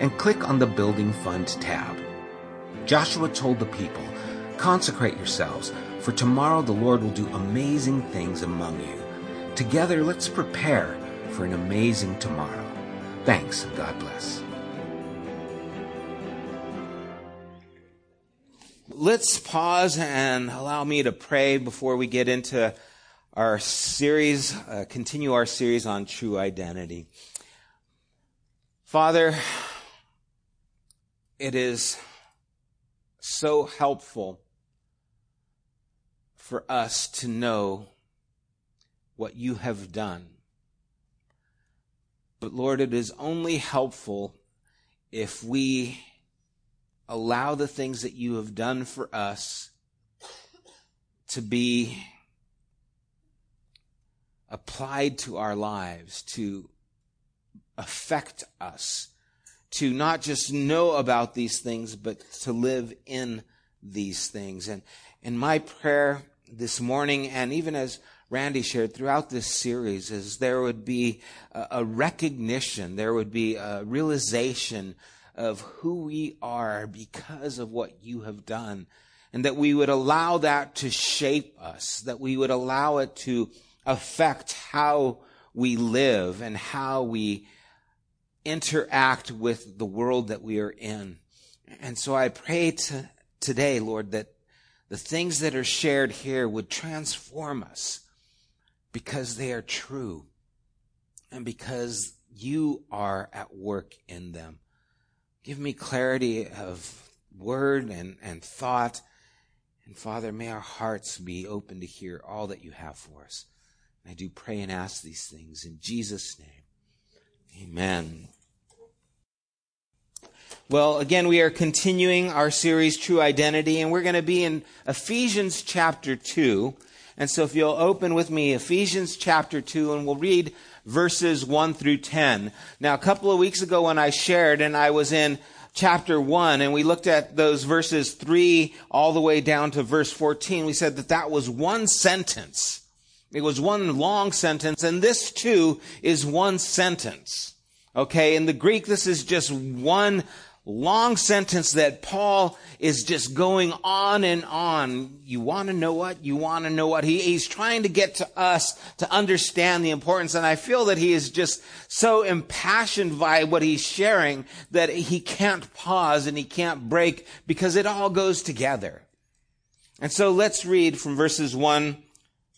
and click on the Building Fund tab. Joshua told the people, Consecrate yourselves, for tomorrow the Lord will do amazing things among you. Together, let's prepare for an amazing tomorrow. Thanks, and God bless. Let's pause and allow me to pray before we get into our series, uh, continue our series on true identity. Father, it is so helpful for us to know what you have done. But Lord, it is only helpful if we allow the things that you have done for us to be applied to our lives, to affect us to not just know about these things, but to live in these things. And, and my prayer this morning, and even as Randy shared throughout this series, is there would be a recognition, there would be a realization of who we are because of what you have done. And that we would allow that to shape us, that we would allow it to affect how we live and how we interact with the world that we are in. And so I pray to, today, Lord, that the things that are shared here would transform us because they are true and because you are at work in them. Give me clarity of word and, and thought. And Father, may our hearts be open to hear all that you have for us. And I do pray and ask these things in Jesus' name. Amen. Well, again, we are continuing our series, True Identity, and we're going to be in Ephesians chapter 2. And so if you'll open with me, Ephesians chapter 2, and we'll read verses 1 through 10. Now, a couple of weeks ago when I shared, and I was in chapter 1, and we looked at those verses 3 all the way down to verse 14, we said that that was one sentence. It was one long sentence, and this too is one sentence. Okay, in the Greek, this is just one long sentence that Paul is just going on and on. You want to know what? You want to know what? He, he's trying to get to us to understand the importance. And I feel that he is just so impassioned by what he's sharing that he can't pause and he can't break because it all goes together. And so let's read from verses 1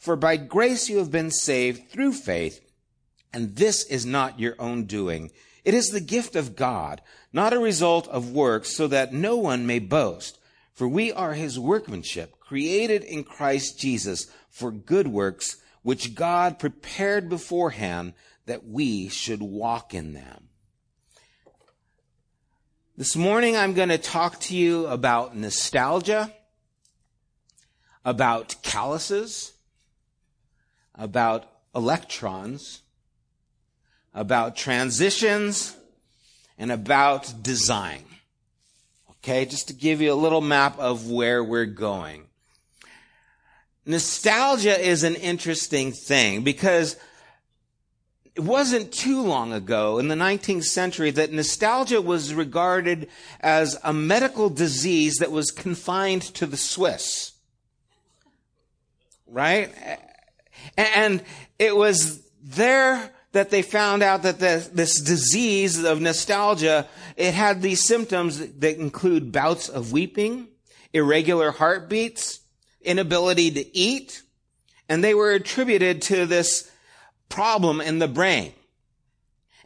For by grace you have been saved through faith, and this is not your own doing. It is the gift of God, not a result of works, so that no one may boast. For we are his workmanship, created in Christ Jesus for good works, which God prepared beforehand that we should walk in them. This morning I'm going to talk to you about nostalgia, about calluses, about electrons, about transitions, and about design. Okay, just to give you a little map of where we're going. Nostalgia is an interesting thing because it wasn't too long ago in the 19th century that nostalgia was regarded as a medical disease that was confined to the Swiss. Right? And it was there that they found out that this disease of nostalgia, it had these symptoms that include bouts of weeping, irregular heartbeats, inability to eat, and they were attributed to this problem in the brain.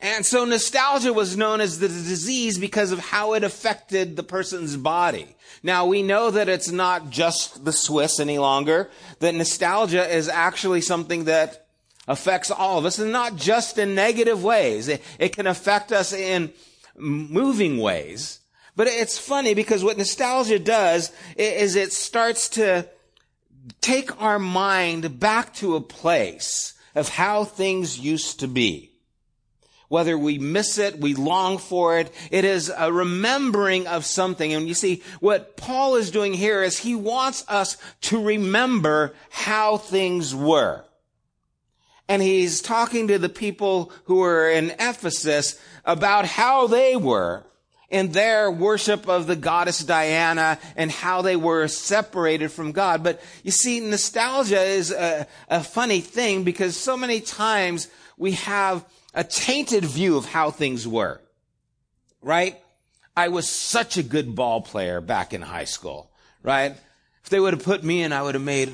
And so nostalgia was known as the disease because of how it affected the person's body. Now we know that it's not just the Swiss any longer, that nostalgia is actually something that affects all of us and not just in negative ways. It, it can affect us in moving ways. But it's funny because what nostalgia does is it starts to take our mind back to a place of how things used to be. Whether we miss it, we long for it, it is a remembering of something. And you see, what Paul is doing here is he wants us to remember how things were. And he's talking to the people who were in Ephesus about how they were in their worship of the goddess Diana and how they were separated from God. But you see, nostalgia is a, a, funny thing because so many times we have a tainted view of how things were. Right? I was such a good ball player back in high school. Right? If they would have put me in, I would have made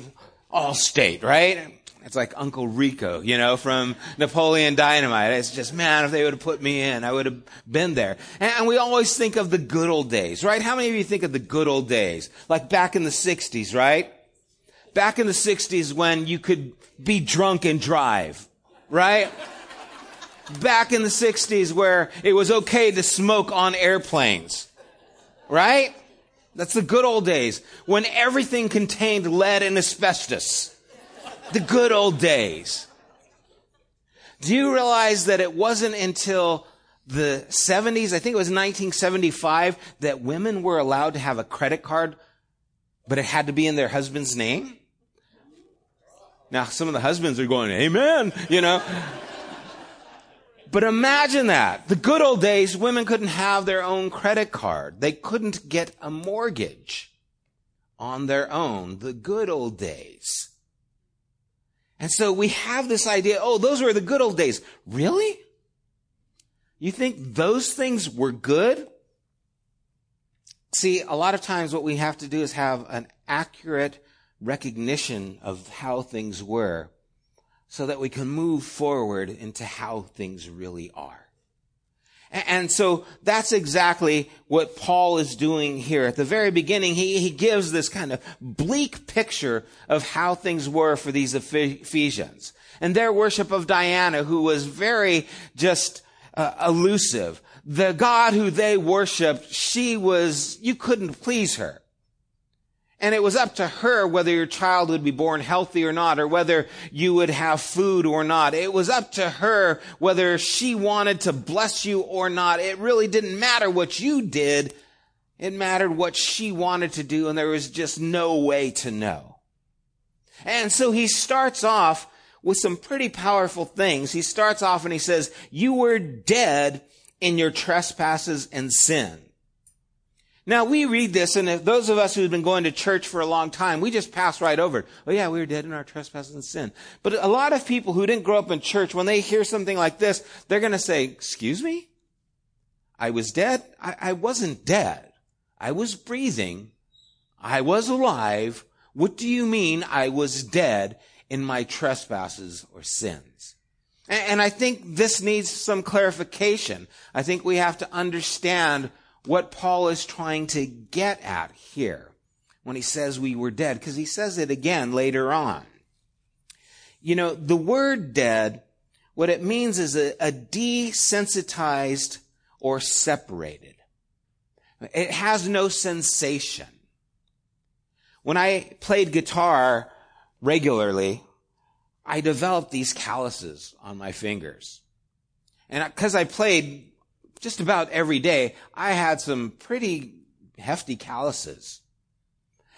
all state, right? It's like Uncle Rico, you know, from Napoleon Dynamite. It's just, man, if they would have put me in, I would have been there. And we always think of the good old days, right? How many of you think of the good old days? Like back in the 60s, right? Back in the 60s when you could be drunk and drive, right? Back in the 60s where it was okay to smoke on airplanes, right? That's the good old days when everything contained lead and asbestos the good old days. Do you realize that it wasn't until the 70s, I think it was 1975, that women were allowed to have a credit card, but it had to be in their husband's name? Now, some of the husbands are going, Amen, you know. But imagine that. The good old days, women couldn't have their own credit card. They couldn't get a mortgage on their own. The good old days. And so we have this idea, oh, those were the good old days. Really? You think those things were good? See, a lot of times what we have to do is have an accurate recognition of how things were so that we can move forward into how things really are. And so that's exactly what Paul is doing here. At the very beginning, he, he gives this kind of bleak picture of how things were for these Ephesians. And their worship of Diana, who was very just uh, elusive. The God who they worshiped, she was, you couldn't please her. And it was up to her whether your child would be born healthy or not, or whether you would have food or not. It was up to her whether she wanted to bless you or not. It really didn't matter what you did. It mattered what she wanted to do, and there was just no way to know. And so he starts off with some pretty powerful things. He starts off and he says, you were dead in your trespasses and sin. Now we read this, and those of us who've been going to church for a long time, we just pass right over. Oh yeah, we were dead in our trespasses and sin. But a lot of people who didn't grow up in church, when they hear something like this, they're going to say, "Excuse me, I was dead. I, I wasn't dead. I was breathing. I was alive. What do you mean I was dead in my trespasses or sins? And, and I think this needs some clarification. I think we have to understand what Paul is trying to get at here when he says we were dead, because he says it again later on. You know, the word dead, what it means is a, a desensitized or separated. It has no sensation. When I played guitar regularly, I developed these calluses on my fingers. And because I played just about every day, I had some pretty hefty calluses.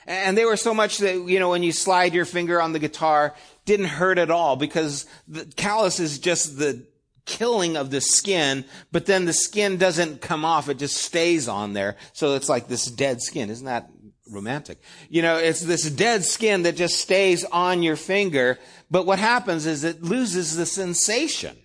And they were so much that, you know, when you slide your finger on the guitar, didn't hurt at all because the callus is just the killing of the skin, but then the skin doesn't come off. It just stays on there. So it's like this dead skin. Isn't that romantic? You know, it's this dead skin that just stays on your finger. But what happens is it loses the sensation.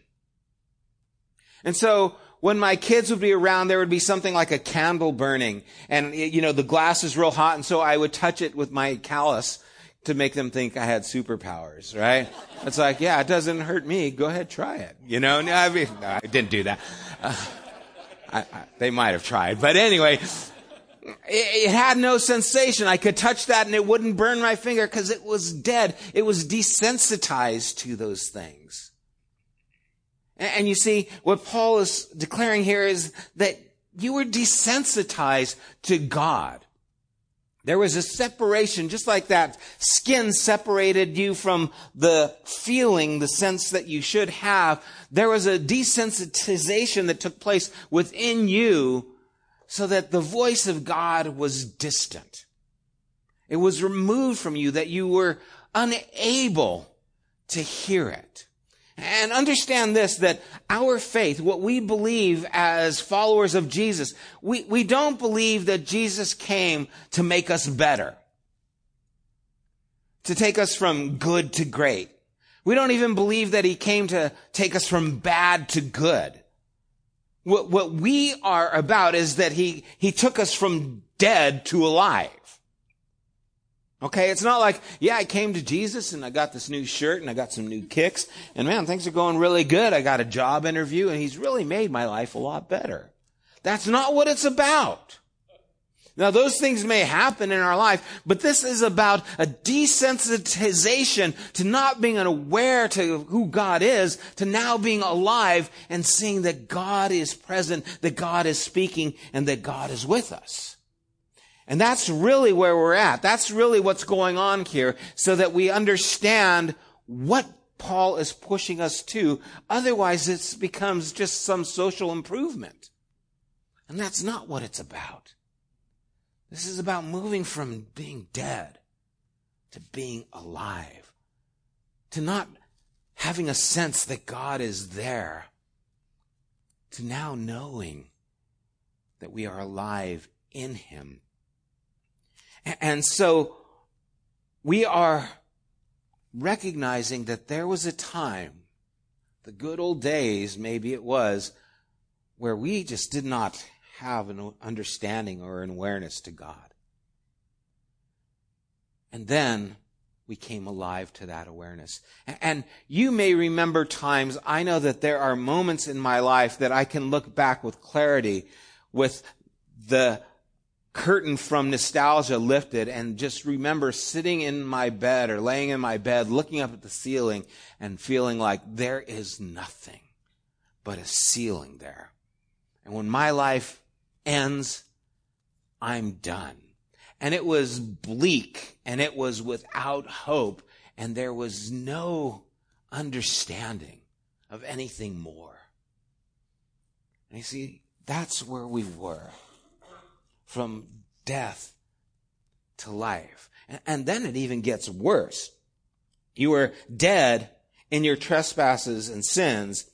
And so when my kids would be around, there would be something like a candle burning and, you know, the glass is real hot. And so I would touch it with my callus to make them think I had superpowers, right? It's like, yeah, it doesn't hurt me. Go ahead, try it. You know, no, I, mean, no, I didn't do that. Uh, I, I, they might have tried, but anyway, it, it, had no sensation. I could touch that and it wouldn't burn my finger because it was dead. It was desensitized to those things. And, you see, what Paul is declaring here is that you were desensitized to God. There was a separation, just like that skin separated you from the feeling, the sense that you should have. There was a desensitization that took place within you so that the voice of God was distant. It was removed from you that you were unable to hear it. And understand this, that our faith, what we believe as followers of Jesus, we, we don't believe that Jesus came to make us better. To take us from good to great. We don't even believe that he came to take us from bad to good. What, what we are about is that he, he took us from dead to alive. Okay, it's not like, yeah, I came to Jesus and I got this new shirt and I got some new kicks and man, things are going really good. I got a job interview and he's really made my life a lot better. That's not what it's about. Now those things may happen in our life, but this is about a desensitization to not being aware to who God is, to now being alive and seeing that God is present, that God is speaking, and that God is with us. And that's really where we're at. That's really what's going on here so that we understand what Paul is pushing us to. Otherwise, it becomes just some social improvement. And that's not what it's about. This is about moving from being dead to being alive, to not having a sense that God is there, to now knowing that we are alive in Him and so we are recognizing that there was a time, the good old days, maybe it was, where we just did not have an understanding or an awareness to God. And then we came alive to that awareness. And you may remember times, I know that there are moments in my life that I can look back with clarity with the curtain from nostalgia lifted and just remember sitting in my bed or laying in my bed, looking up at the ceiling and feeling like there is nothing but a ceiling there. And when my life ends, I'm done. And it was bleak and it was without hope and there was no understanding of anything more. And you see, that's where we were from death to life. And then it even gets worse. You were dead in your trespasses and sins,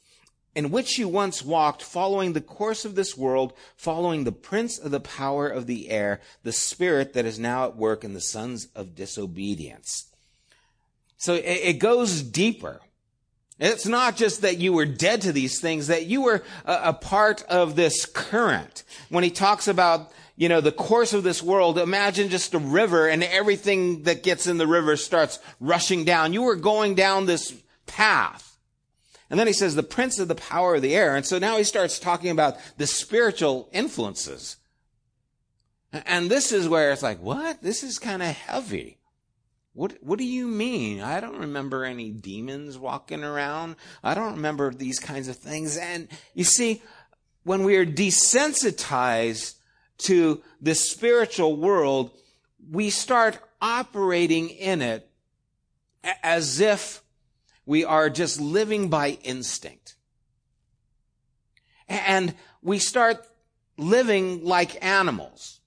in which you once walked, following the course of this world, following the prince of the power of the air, the spirit that is now at work in the sons of disobedience. So it goes deeper. It's not just that you were dead to these things, that you were a, part of this current. When he talks about, you know, the course of this world, imagine just a river and everything that gets in the river starts rushing down. You were going down this path. And then he says the prince of the power of the air. And so now he starts talking about the spiritual influences. And this is where it's like, what? This is kind of heavy. What, what do you mean? I don't remember any demons walking around. I don't remember these kinds of things. And you see, when we are desensitized to the spiritual world, we start operating in it as if we are just living by instinct. And we start living like animals.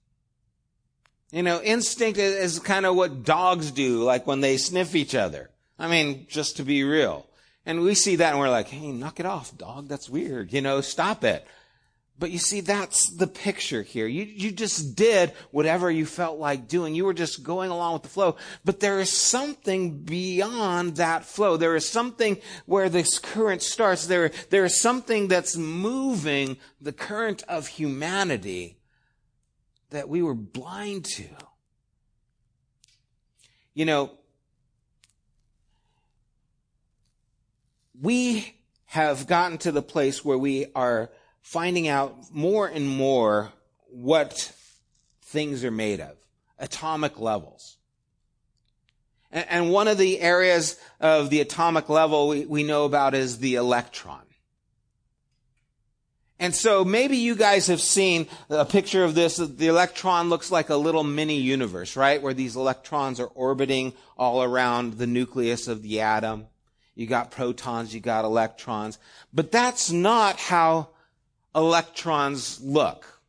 You know, instinct is kind of what dogs do, like when they sniff each other. I mean, just to be real. And we see that and we're like, hey, knock it off, dog. That's weird. You know, stop it. But you see, that's the picture here. You, you just did whatever you felt like doing. You were just going along with the flow. But there is something beyond that flow. There is something where this current starts. There, there is something that's moving the current of humanity that we were blind to. You know, we have gotten to the place where we are finding out more and more what things are made of, atomic levels. And, one of the areas of the atomic level we, we know about is the electron. And so maybe you guys have seen a picture of this. The electron looks like a little mini universe, right? Where these electrons are orbiting all around the nucleus of the atom. You got protons, you got electrons. But that's not how electrons look.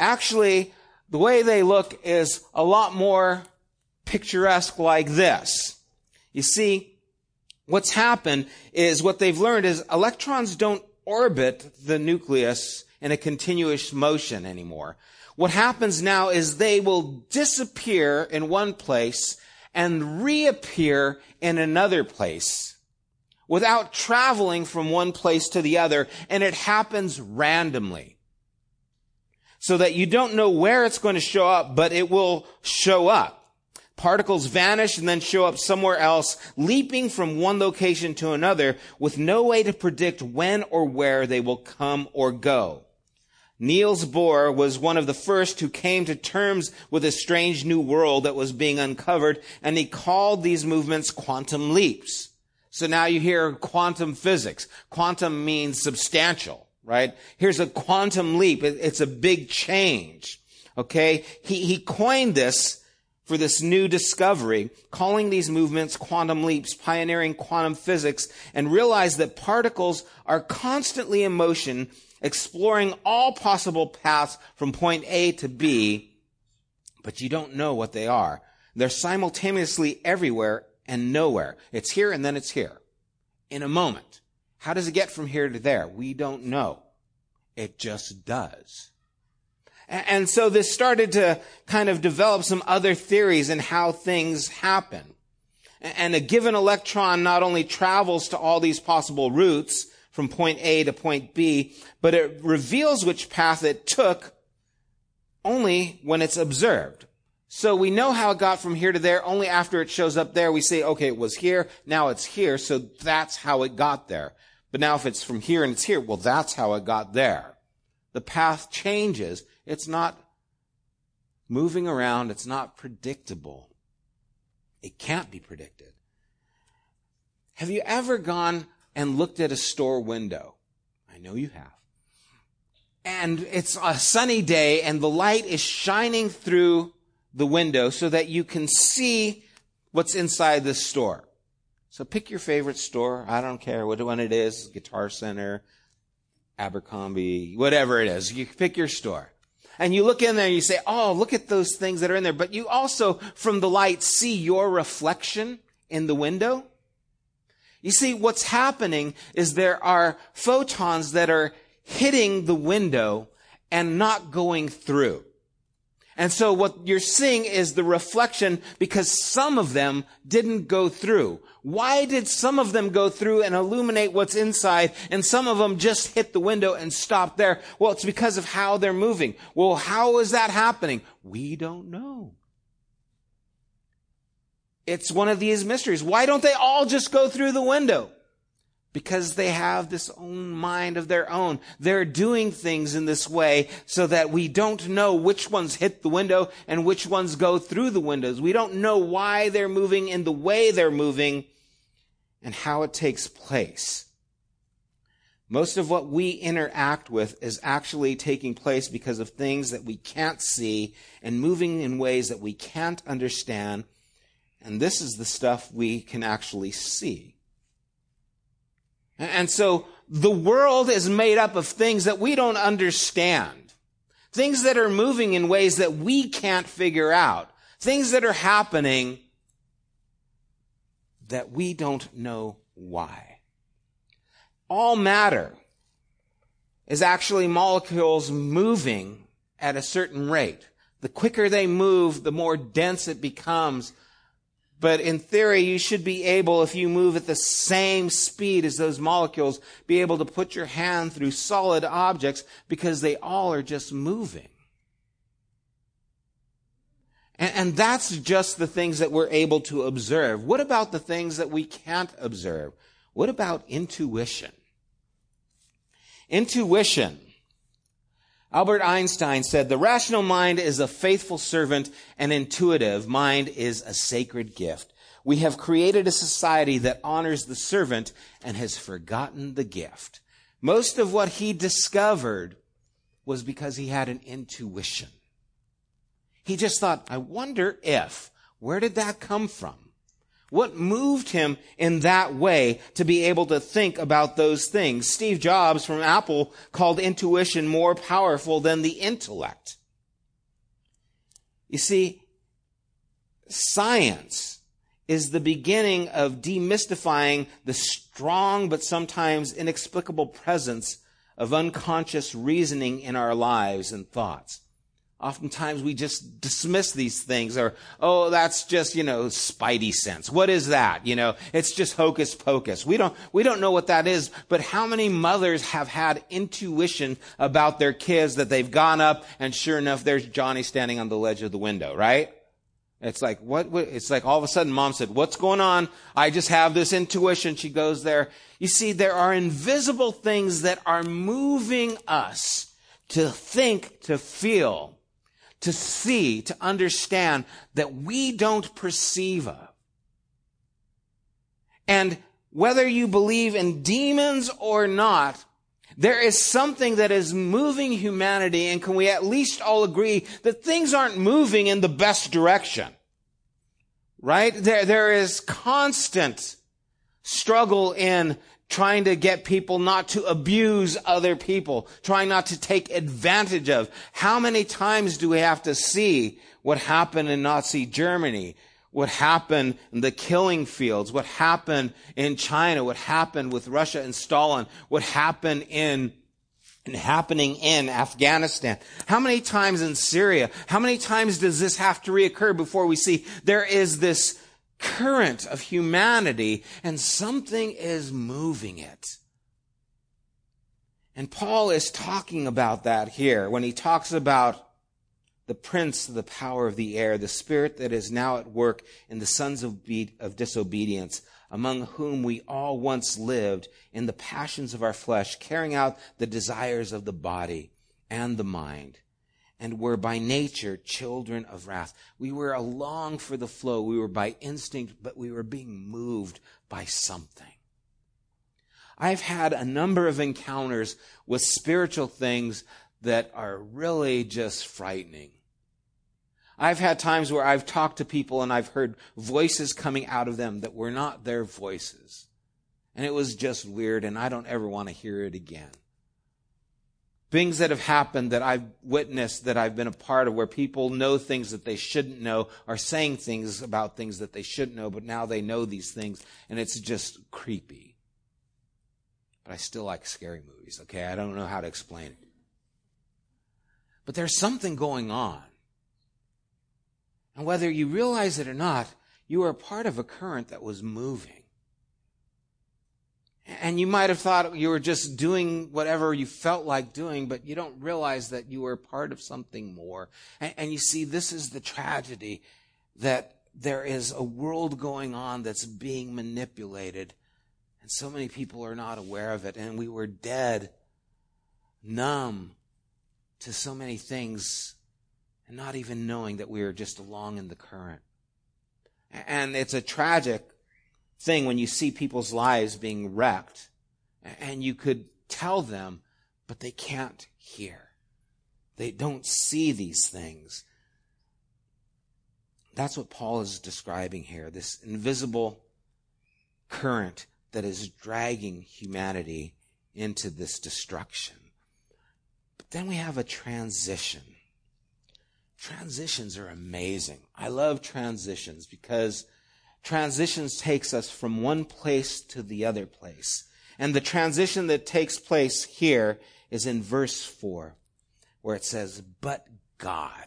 Actually, the way they look is a lot more picturesque like this. You see, what's happened is what they've learned is electrons don't orbit the nucleus in a continuous motion anymore. What happens now is they will disappear in one place and reappear in another place without traveling from one place to the other, and it happens randomly. So that you don't know where it's going to show up, but it will show up. Particles vanish and then show up somewhere else, leaping from one location to another with no way to predict when or where they will come or go. Niels Bohr was one of the first who came to terms with a strange new world that was being uncovered, and he called these movements quantum leaps. So now you hear quantum physics. Quantum means substantial, right? Here's a quantum leap. It's a big change. Okay? He, he coined this for this new discovery, calling these movements quantum leaps, pioneering quantum physics, and realized that particles are constantly in motion, exploring all possible paths from point A to B, but you don't know what they are. They're simultaneously everywhere and nowhere. It's here and then it's here. In a moment. How does it get from here to there? We don't know. It just does. And so this started to kind of develop some other theories in how things happen. And a given electron not only travels to all these possible routes from point A to point B, but it reveals which path it took only when it's observed. So we know how it got from here to there only after it shows up there. We say, okay, it was here. Now it's here. So that's how it got there. But now if it's from here and it's here, well, that's how it got there. The path changes it's not moving around. It's not predictable. It can't be predicted. Have you ever gone and looked at a store window? I know you have. And it's a sunny day and the light is shining through the window so that you can see what's inside the store. So pick your favorite store. I don't care what one it is, Guitar Center, Abercrombie, whatever it is. You pick your store and you look in there and you say, oh, look at those things that are in there. But you also, from the light, see your reflection in the window. You see, what's happening is there are photons that are hitting the window and not going through. And so what you're seeing is the reflection because some of them didn't go through. Why did some of them go through and illuminate what's inside and some of them just hit the window and stop there? Well, it's because of how they're moving. Well, how is that happening? We don't know. It's one of these mysteries. Why don't they all just go through the window? Because they have this own mind of their own. They're doing things in this way so that we don't know which ones hit the window and which ones go through the windows. We don't know why they're moving in the way they're moving and how it takes place. Most of what we interact with is actually taking place because of things that we can't see and moving in ways that we can't understand. And this is the stuff we can actually see. And so the world is made up of things that we don't understand. Things that are moving in ways that we can't figure out. Things that are happening that we don't know why. All matter is actually molecules moving at a certain rate. The quicker they move, the more dense it becomes, but in theory, you should be able, if you move at the same speed as those molecules, be able to put your hand through solid objects because they all are just moving. And, and, that's just the things that we're able to observe. What about the things that we can't observe? What about intuition? Intuition Albert Einstein said, the rational mind is a faithful servant, an intuitive mind is a sacred gift. We have created a society that honors the servant and has forgotten the gift. Most of what he discovered was because he had an intuition. He just thought, I wonder if, where did that come from? What moved him in that way to be able to think about those things? Steve Jobs from Apple called intuition more powerful than the intellect. You see, science is the beginning of demystifying the strong but sometimes inexplicable presence of unconscious reasoning in our lives and thoughts. Oftentimes we just dismiss these things or, oh, that's just, you know, spidey sense. What is that? You know, it's just hocus pocus. We don't, we don't know what that is, but how many mothers have had intuition about their kids that they've gone up and sure enough, there's Johnny standing on the ledge of the window, right? It's like, what, what, it's like all of a sudden mom said, what's going on? I just have this intuition. She goes there. You see, there are invisible things that are moving us to think, to feel, to see, to understand that we don't perceive of. And whether you believe in demons or not, there is something that is moving humanity, and can we at least all agree that things aren't moving in the best direction? Right? There, there is constant struggle in trying to get people not to abuse other people, trying not to take advantage of. How many times do we have to see what happened in Nazi Germany? What happened in the killing fields? What happened in China? What happened with Russia and Stalin? What happened in happening in Afghanistan. How many times in Syria? How many times does this have to reoccur before we see there is this current of humanity and something is moving it. And Paul is talking about that here when he talks about the prince of the power of the air, the spirit that is now at work in the sons of, be- of disobedience, among whom we all once lived in the passions of our flesh, carrying out the desires of the body and the mind and were by nature children of wrath. We were along for the flow. We were by instinct, but we were being moved by something. I've had a number of encounters with spiritual things that are really just frightening. I've had times where I've talked to people and I've heard voices coming out of them that were not their voices. And it was just weird and I don't ever want to hear it again things that have happened that I've witnessed, that I've been a part of, where people know things that they shouldn't know, are saying things about things that they shouldn't know, but now they know these things, and it's just creepy. But I still like scary movies, okay? I don't know how to explain it. But there's something going on. And whether you realize it or not, you are part of a current that was moving. And you might have thought you were just doing whatever you felt like doing, but you don't realize that you were part of something more. And, and, you see, this is the tragedy that there is a world going on that's being manipulated. And so many people are not aware of it. And we were dead, numb to so many things, and not even knowing that we were just along in the current. And it's a tragic thing when you see people's lives being wrecked and you could tell them, but they can't hear. They don't see these things. That's what Paul is describing here this invisible current that is dragging humanity into this destruction. But then we have a transition. Transitions are amazing. I love transitions because transitions takes us from one place to the other place. And the transition that takes place here is in verse 4, where it says, But God.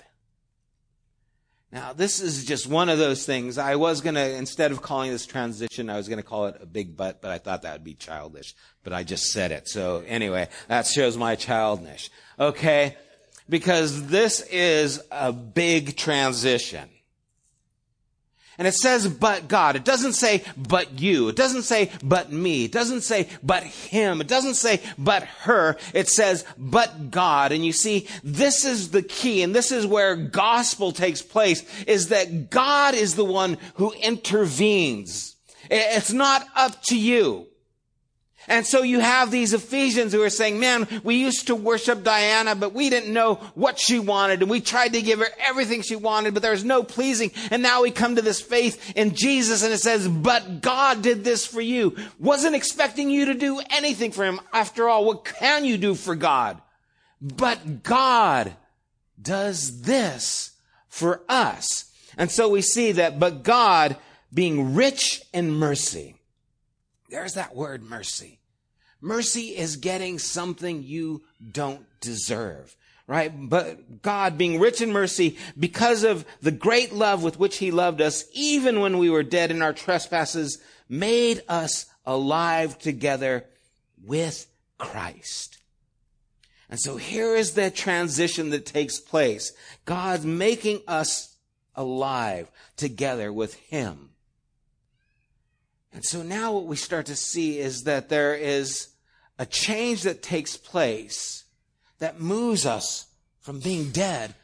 Now, this is just one of those things. I was going to, instead of calling this transition, I was going to call it a big but, but I thought that would be childish. But I just said it. So anyway, that shows my childness. Okay? Because this is a big transition. And it says, but God. It doesn't say, but you. It doesn't say, but me. It doesn't say, but him. It doesn't say, but her. It says, but God. And you see, this is the key, and this is where gospel takes place, is that God is the one who intervenes. It's not up to you. And so you have these Ephesians who are saying, man, we used to worship Diana, but we didn't know what she wanted. And we tried to give her everything she wanted, but there was no pleasing. And now we come to this faith in Jesus and it says, but God did this for you. Wasn't expecting you to do anything for him. After all, what can you do for God? But God does this for us. And so we see that, but God being rich in mercy there's that word mercy. Mercy is getting something you don't deserve, right? But God being rich in mercy because of the great love with which he loved us, even when we were dead in our trespasses, made us alive together with Christ. And so here is the transition that takes place. God's making us alive together with him. And so now what we start to see is that there is a change that takes place that moves us from being dead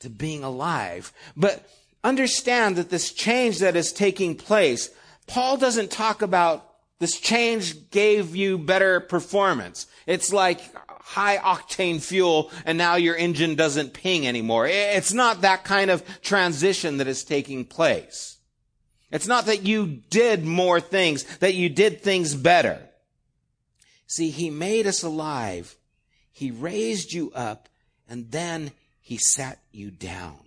to being alive. But understand that this change that is taking place, Paul doesn't talk about this change gave you better performance. It's like high octane fuel and now your engine doesn't ping anymore. It's not that kind of transition that is taking place. It's not that you did more things, that you did things better. See, He made us alive. He raised you up and then He sat you down.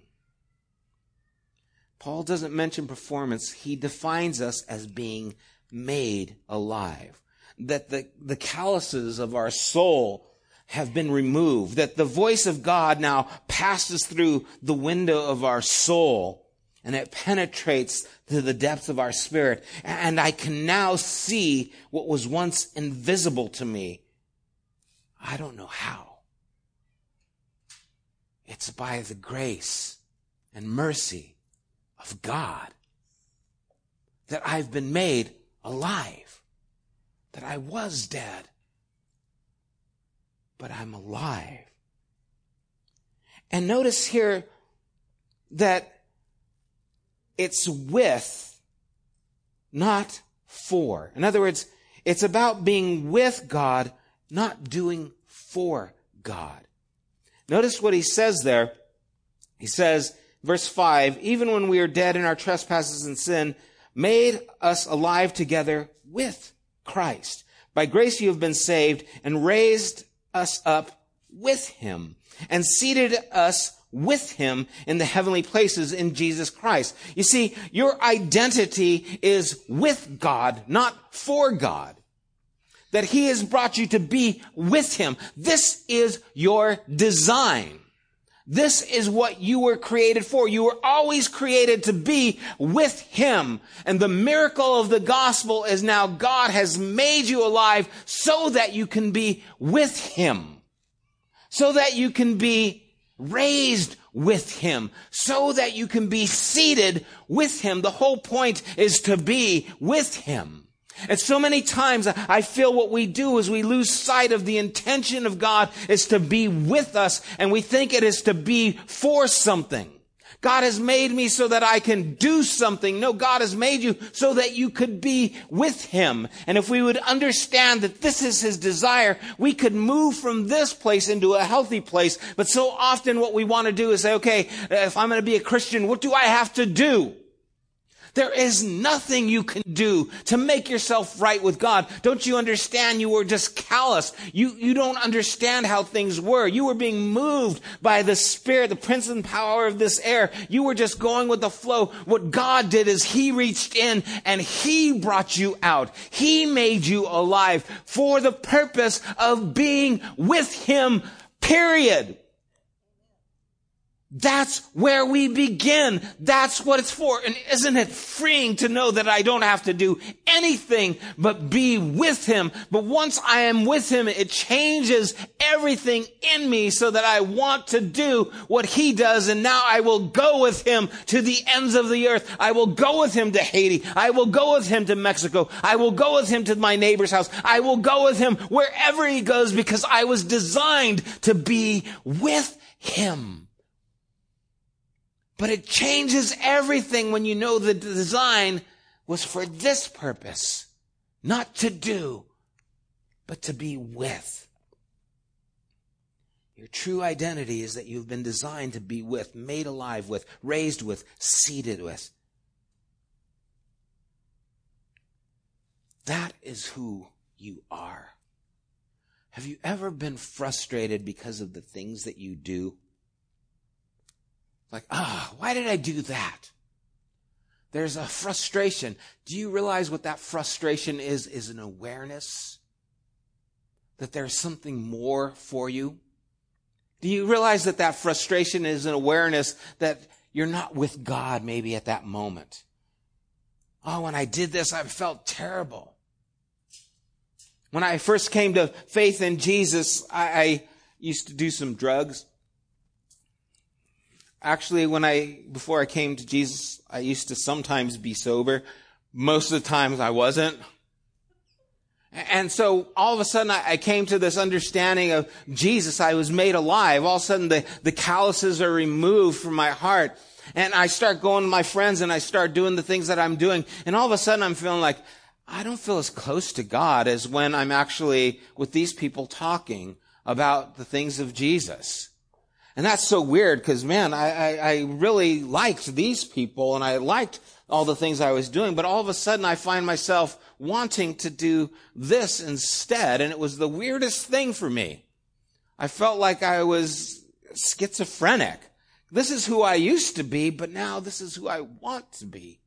Paul doesn't mention performance. He defines us as being made alive. That the, the calluses of our soul have been removed. That the voice of God now passes through the window of our soul and it penetrates to the depths of our spirit. And I can now see what was once invisible to me. I don't know how. It's by the grace and mercy of God that I've been made alive, that I was dead, but I'm alive. And notice here that it's with, not for. In other words, it's about being with God, not doing for God. Notice what he says there. He says, verse 5, even when we are dead in our trespasses and sin, made us alive together with Christ. By grace you have been saved and raised us up with him and seated us with him in the heavenly places in Jesus Christ. You see, your identity is with God, not for God. That he has brought you to be with him. This is your design. This is what you were created for. You were always created to be with Him. And the miracle of the gospel is now God has made you alive so that you can be with Him. So that you can be raised with Him. So that you can be seated with Him. The whole point is to be with Him. And so many times I feel what we do is we lose sight of the intention of God is to be with us and we think it is to be for something. God has made me so that I can do something. No, God has made you so that you could be with Him. And if we would understand that this is His desire, we could move from this place into a healthy place. But so often what we want to do is say, okay, if I'm going to be a Christian, what do I have to do? There is nothing you can do to make yourself right with God. Don't you understand? You were just callous. You, you don't understand how things were. You were being moved by the spirit, the prince and power of this air. You were just going with the flow. What God did is He reached in and He brought you out. He made you alive for the purpose of being with Him, period. That's where we begin. That's what it's for. And isn't it freeing to know that I don't have to do anything but be with Him? But once I am with Him, it changes everything in me so that I want to do what He does. And now I will go with Him to the ends of the earth. I will go with Him to Haiti. I will go with Him to Mexico. I will go with Him to my neighbor's house. I will go with Him wherever He goes because I was designed to be with Him. But it changes everything when you know the design was for this purpose. Not to do, but to be with. Your true identity is that you've been designed to be with, made alive with, raised with, seated with. That is who you are. Have you ever been frustrated because of the things that you do? Like, ah, oh, why did I do that? There's a frustration. Do you realize what that frustration is? Is an awareness that there's something more for you. Do you realize that that frustration is an awareness that you're not with God maybe at that moment? Oh, when I did this, I felt terrible. When I first came to faith in Jesus, I, I used to do some drugs. Actually, when I, before I came to Jesus, I used to sometimes be sober. Most of the times I wasn't. And so all of a sudden I, came to this understanding of Jesus. I was made alive. All of a sudden the, the calluses are removed from my heart. And I start going to my friends and I start doing the things that I'm doing. And all of a sudden I'm feeling like, I don't feel as close to God as when I'm actually with these people talking about the things of Jesus. And that's so weird because, man, I, I, I, really liked these people and I liked all the things I was doing, but all of a sudden I find myself wanting to do this instead. And it was the weirdest thing for me. I felt like I was schizophrenic. This is who I used to be, but now this is who I want to be.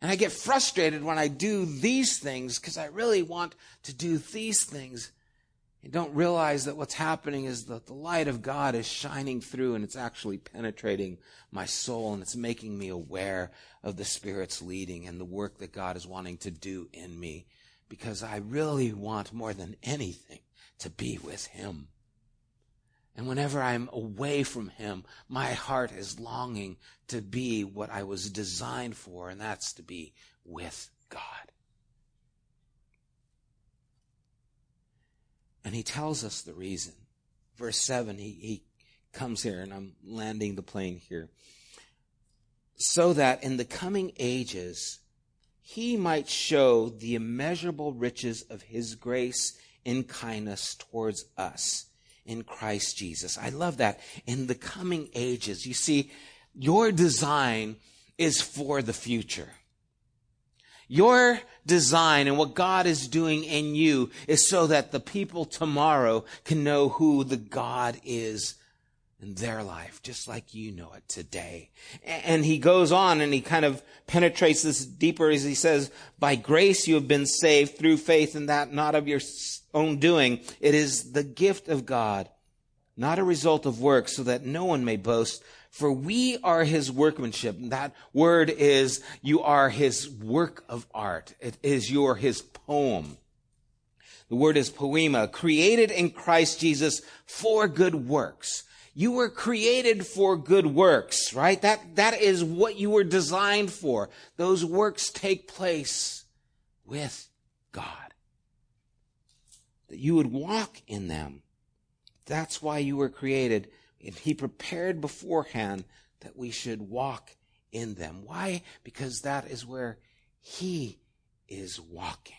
And I get frustrated when I do these things because I really want to do these things you don't realize that what's happening is that the light of God is shining through and it's actually penetrating my soul and it's making me aware of the Spirit's leading and the work that God is wanting to do in me because I really want more than anything to be with Him. And whenever I'm away from Him, my heart is longing to be what I was designed for, and that's to be with God. And he tells us the reason. Verse 7, he, he comes here, and I'm landing the plane here. So that in the coming ages, he might show the immeasurable riches of his grace in kindness towards us in Christ Jesus. I love that. In the coming ages, you see, your design is for the future. Your design and what God is doing in you is so that the people tomorrow can know who the God is in their life, just like you know it today. And he goes on and he kind of penetrates this deeper as he says, by grace you have been saved through faith and that not of your own doing. It is the gift of God, not a result of works, so that no one may boast. For we are his workmanship. That word is, you are his work of art. It is your, his poem. The word is poema, created in Christ Jesus for good works. You were created for good works, right? That, that is what you were designed for. Those works take place with God. That you would walk in them. That's why you were created. And He prepared beforehand that we should walk in them. Why? Because that is where He is walking.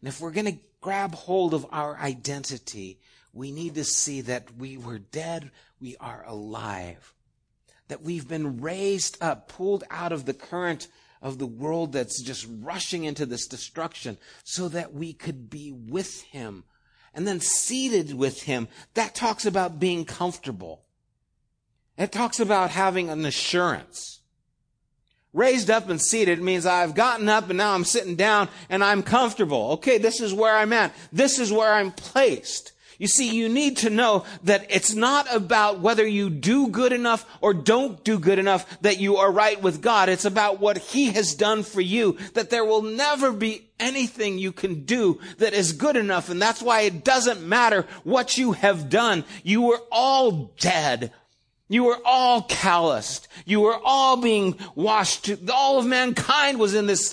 And if we're going to grab hold of our identity, we need to see that we were dead, we are alive. That we've been raised up, pulled out of the current of the world that's just rushing into this destruction so that we could be with Him and then seated with Him. That talks about being comfortable. It talks about having an assurance. Raised up and seated means I've gotten up and now I'm sitting down and I'm comfortable. Okay, this is where I'm at. This is where I'm placed. You see, you need to know that it's not about whether you do good enough or don't do good enough that you are right with God. It's about what He has done for you, that there will never be anything you can do that is good enough. And that's why it doesn't matter what you have done. You were all dead. You were all calloused. You were all being washed. All of mankind was in this,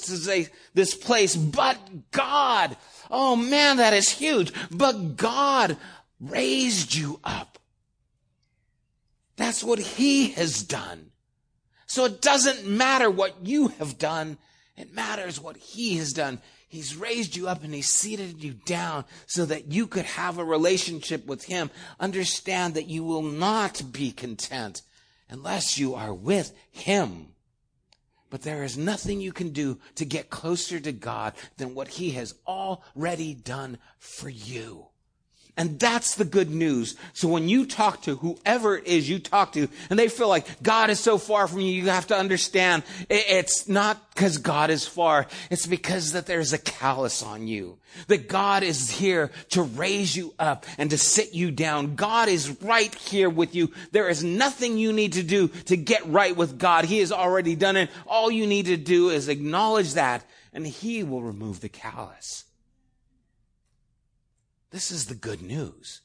this place, but God Oh man, that is huge. But God raised you up. That's what He has done. So it doesn't matter what you have done. It matters what He has done. He's raised you up and He's seated you down so that you could have a relationship with Him. Understand that you will not be content unless you are with Him. But there is nothing you can do to get closer to God than what He has already done for you. And that's the good news. So when you talk to whoever it is you talk to and they feel like God is so far from you, you have to understand it's not because God is far. It's because that there's a callus on you. That God is here to raise you up and to sit you down. God is right here with you. There is nothing you need to do to get right with God. He has already done it. All you need to do is acknowledge that and He will remove the callus. This is the good news.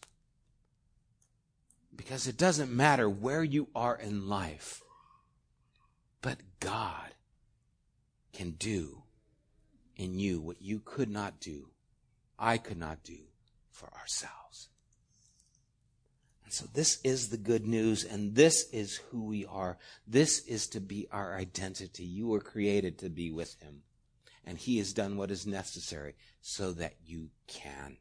Because it doesn't matter where you are in life, but God can do in you what you could not do, I could not do for ourselves. And so this is the good news, and this is who we are. This is to be our identity. You were created to be with Him, and He has done what is necessary so that you can.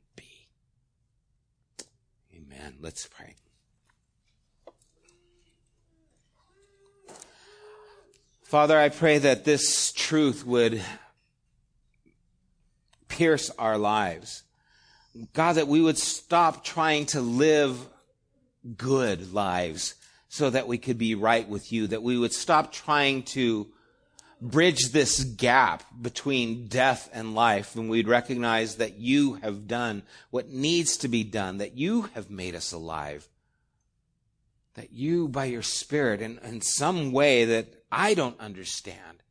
Amen. Let's pray. Father, I pray that this truth would pierce our lives. God, that we would stop trying to live good lives so that we could be right with you, that we would stop trying to bridge this gap between death and life and we'd recognize that you have done what needs to be done, that you have made us alive, that you, by your Spirit, in, in some way that I don't understand,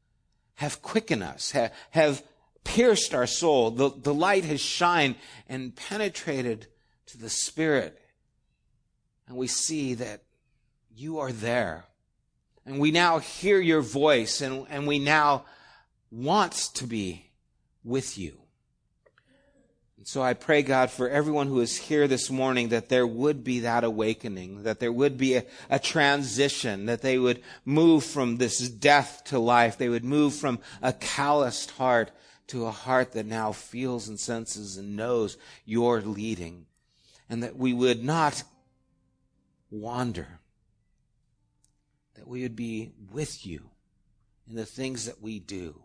have quickened us, have, have pierced our soul. The, the light has shined and penetrated to the Spirit. And we see that you are there and we now hear your voice and, and we now want to be with you. And so I pray, God, for everyone who is here this morning that there would be that awakening, that there would be a, a transition, that they would move from this death to life. They would move from a calloused heart to a heart that now feels and senses and knows your leading. And that we would not wander that we would be with you in the things that we do,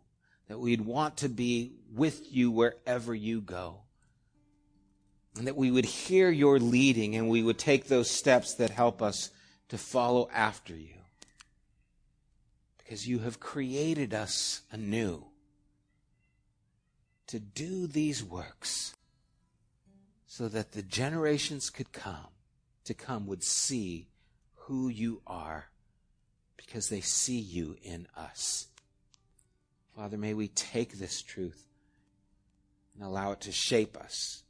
that we'd want to be with you wherever you go, and that we would hear your leading and we would take those steps that help us to follow after you. Because you have created us anew to do these works so that the generations could come to come would see who you are because they see you in us. Father, may we take this truth and allow it to shape us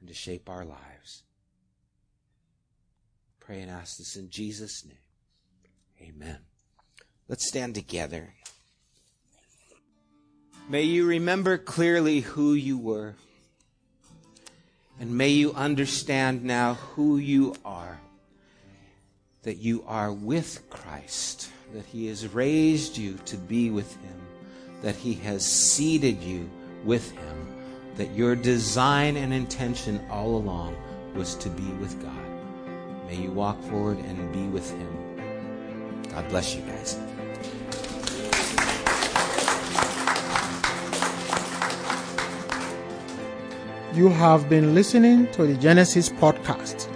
and to shape our lives. Pray and ask this in Jesus' name. Amen. Let's stand together. May you remember clearly who you were. And may you understand now who you are. That you are with Christ. That He has raised you to be with Him. That He has seated you with Him. That your design and intention all along was to be with God. May you walk forward and be with Him. God bless you guys. You have been listening to the Genesis podcast.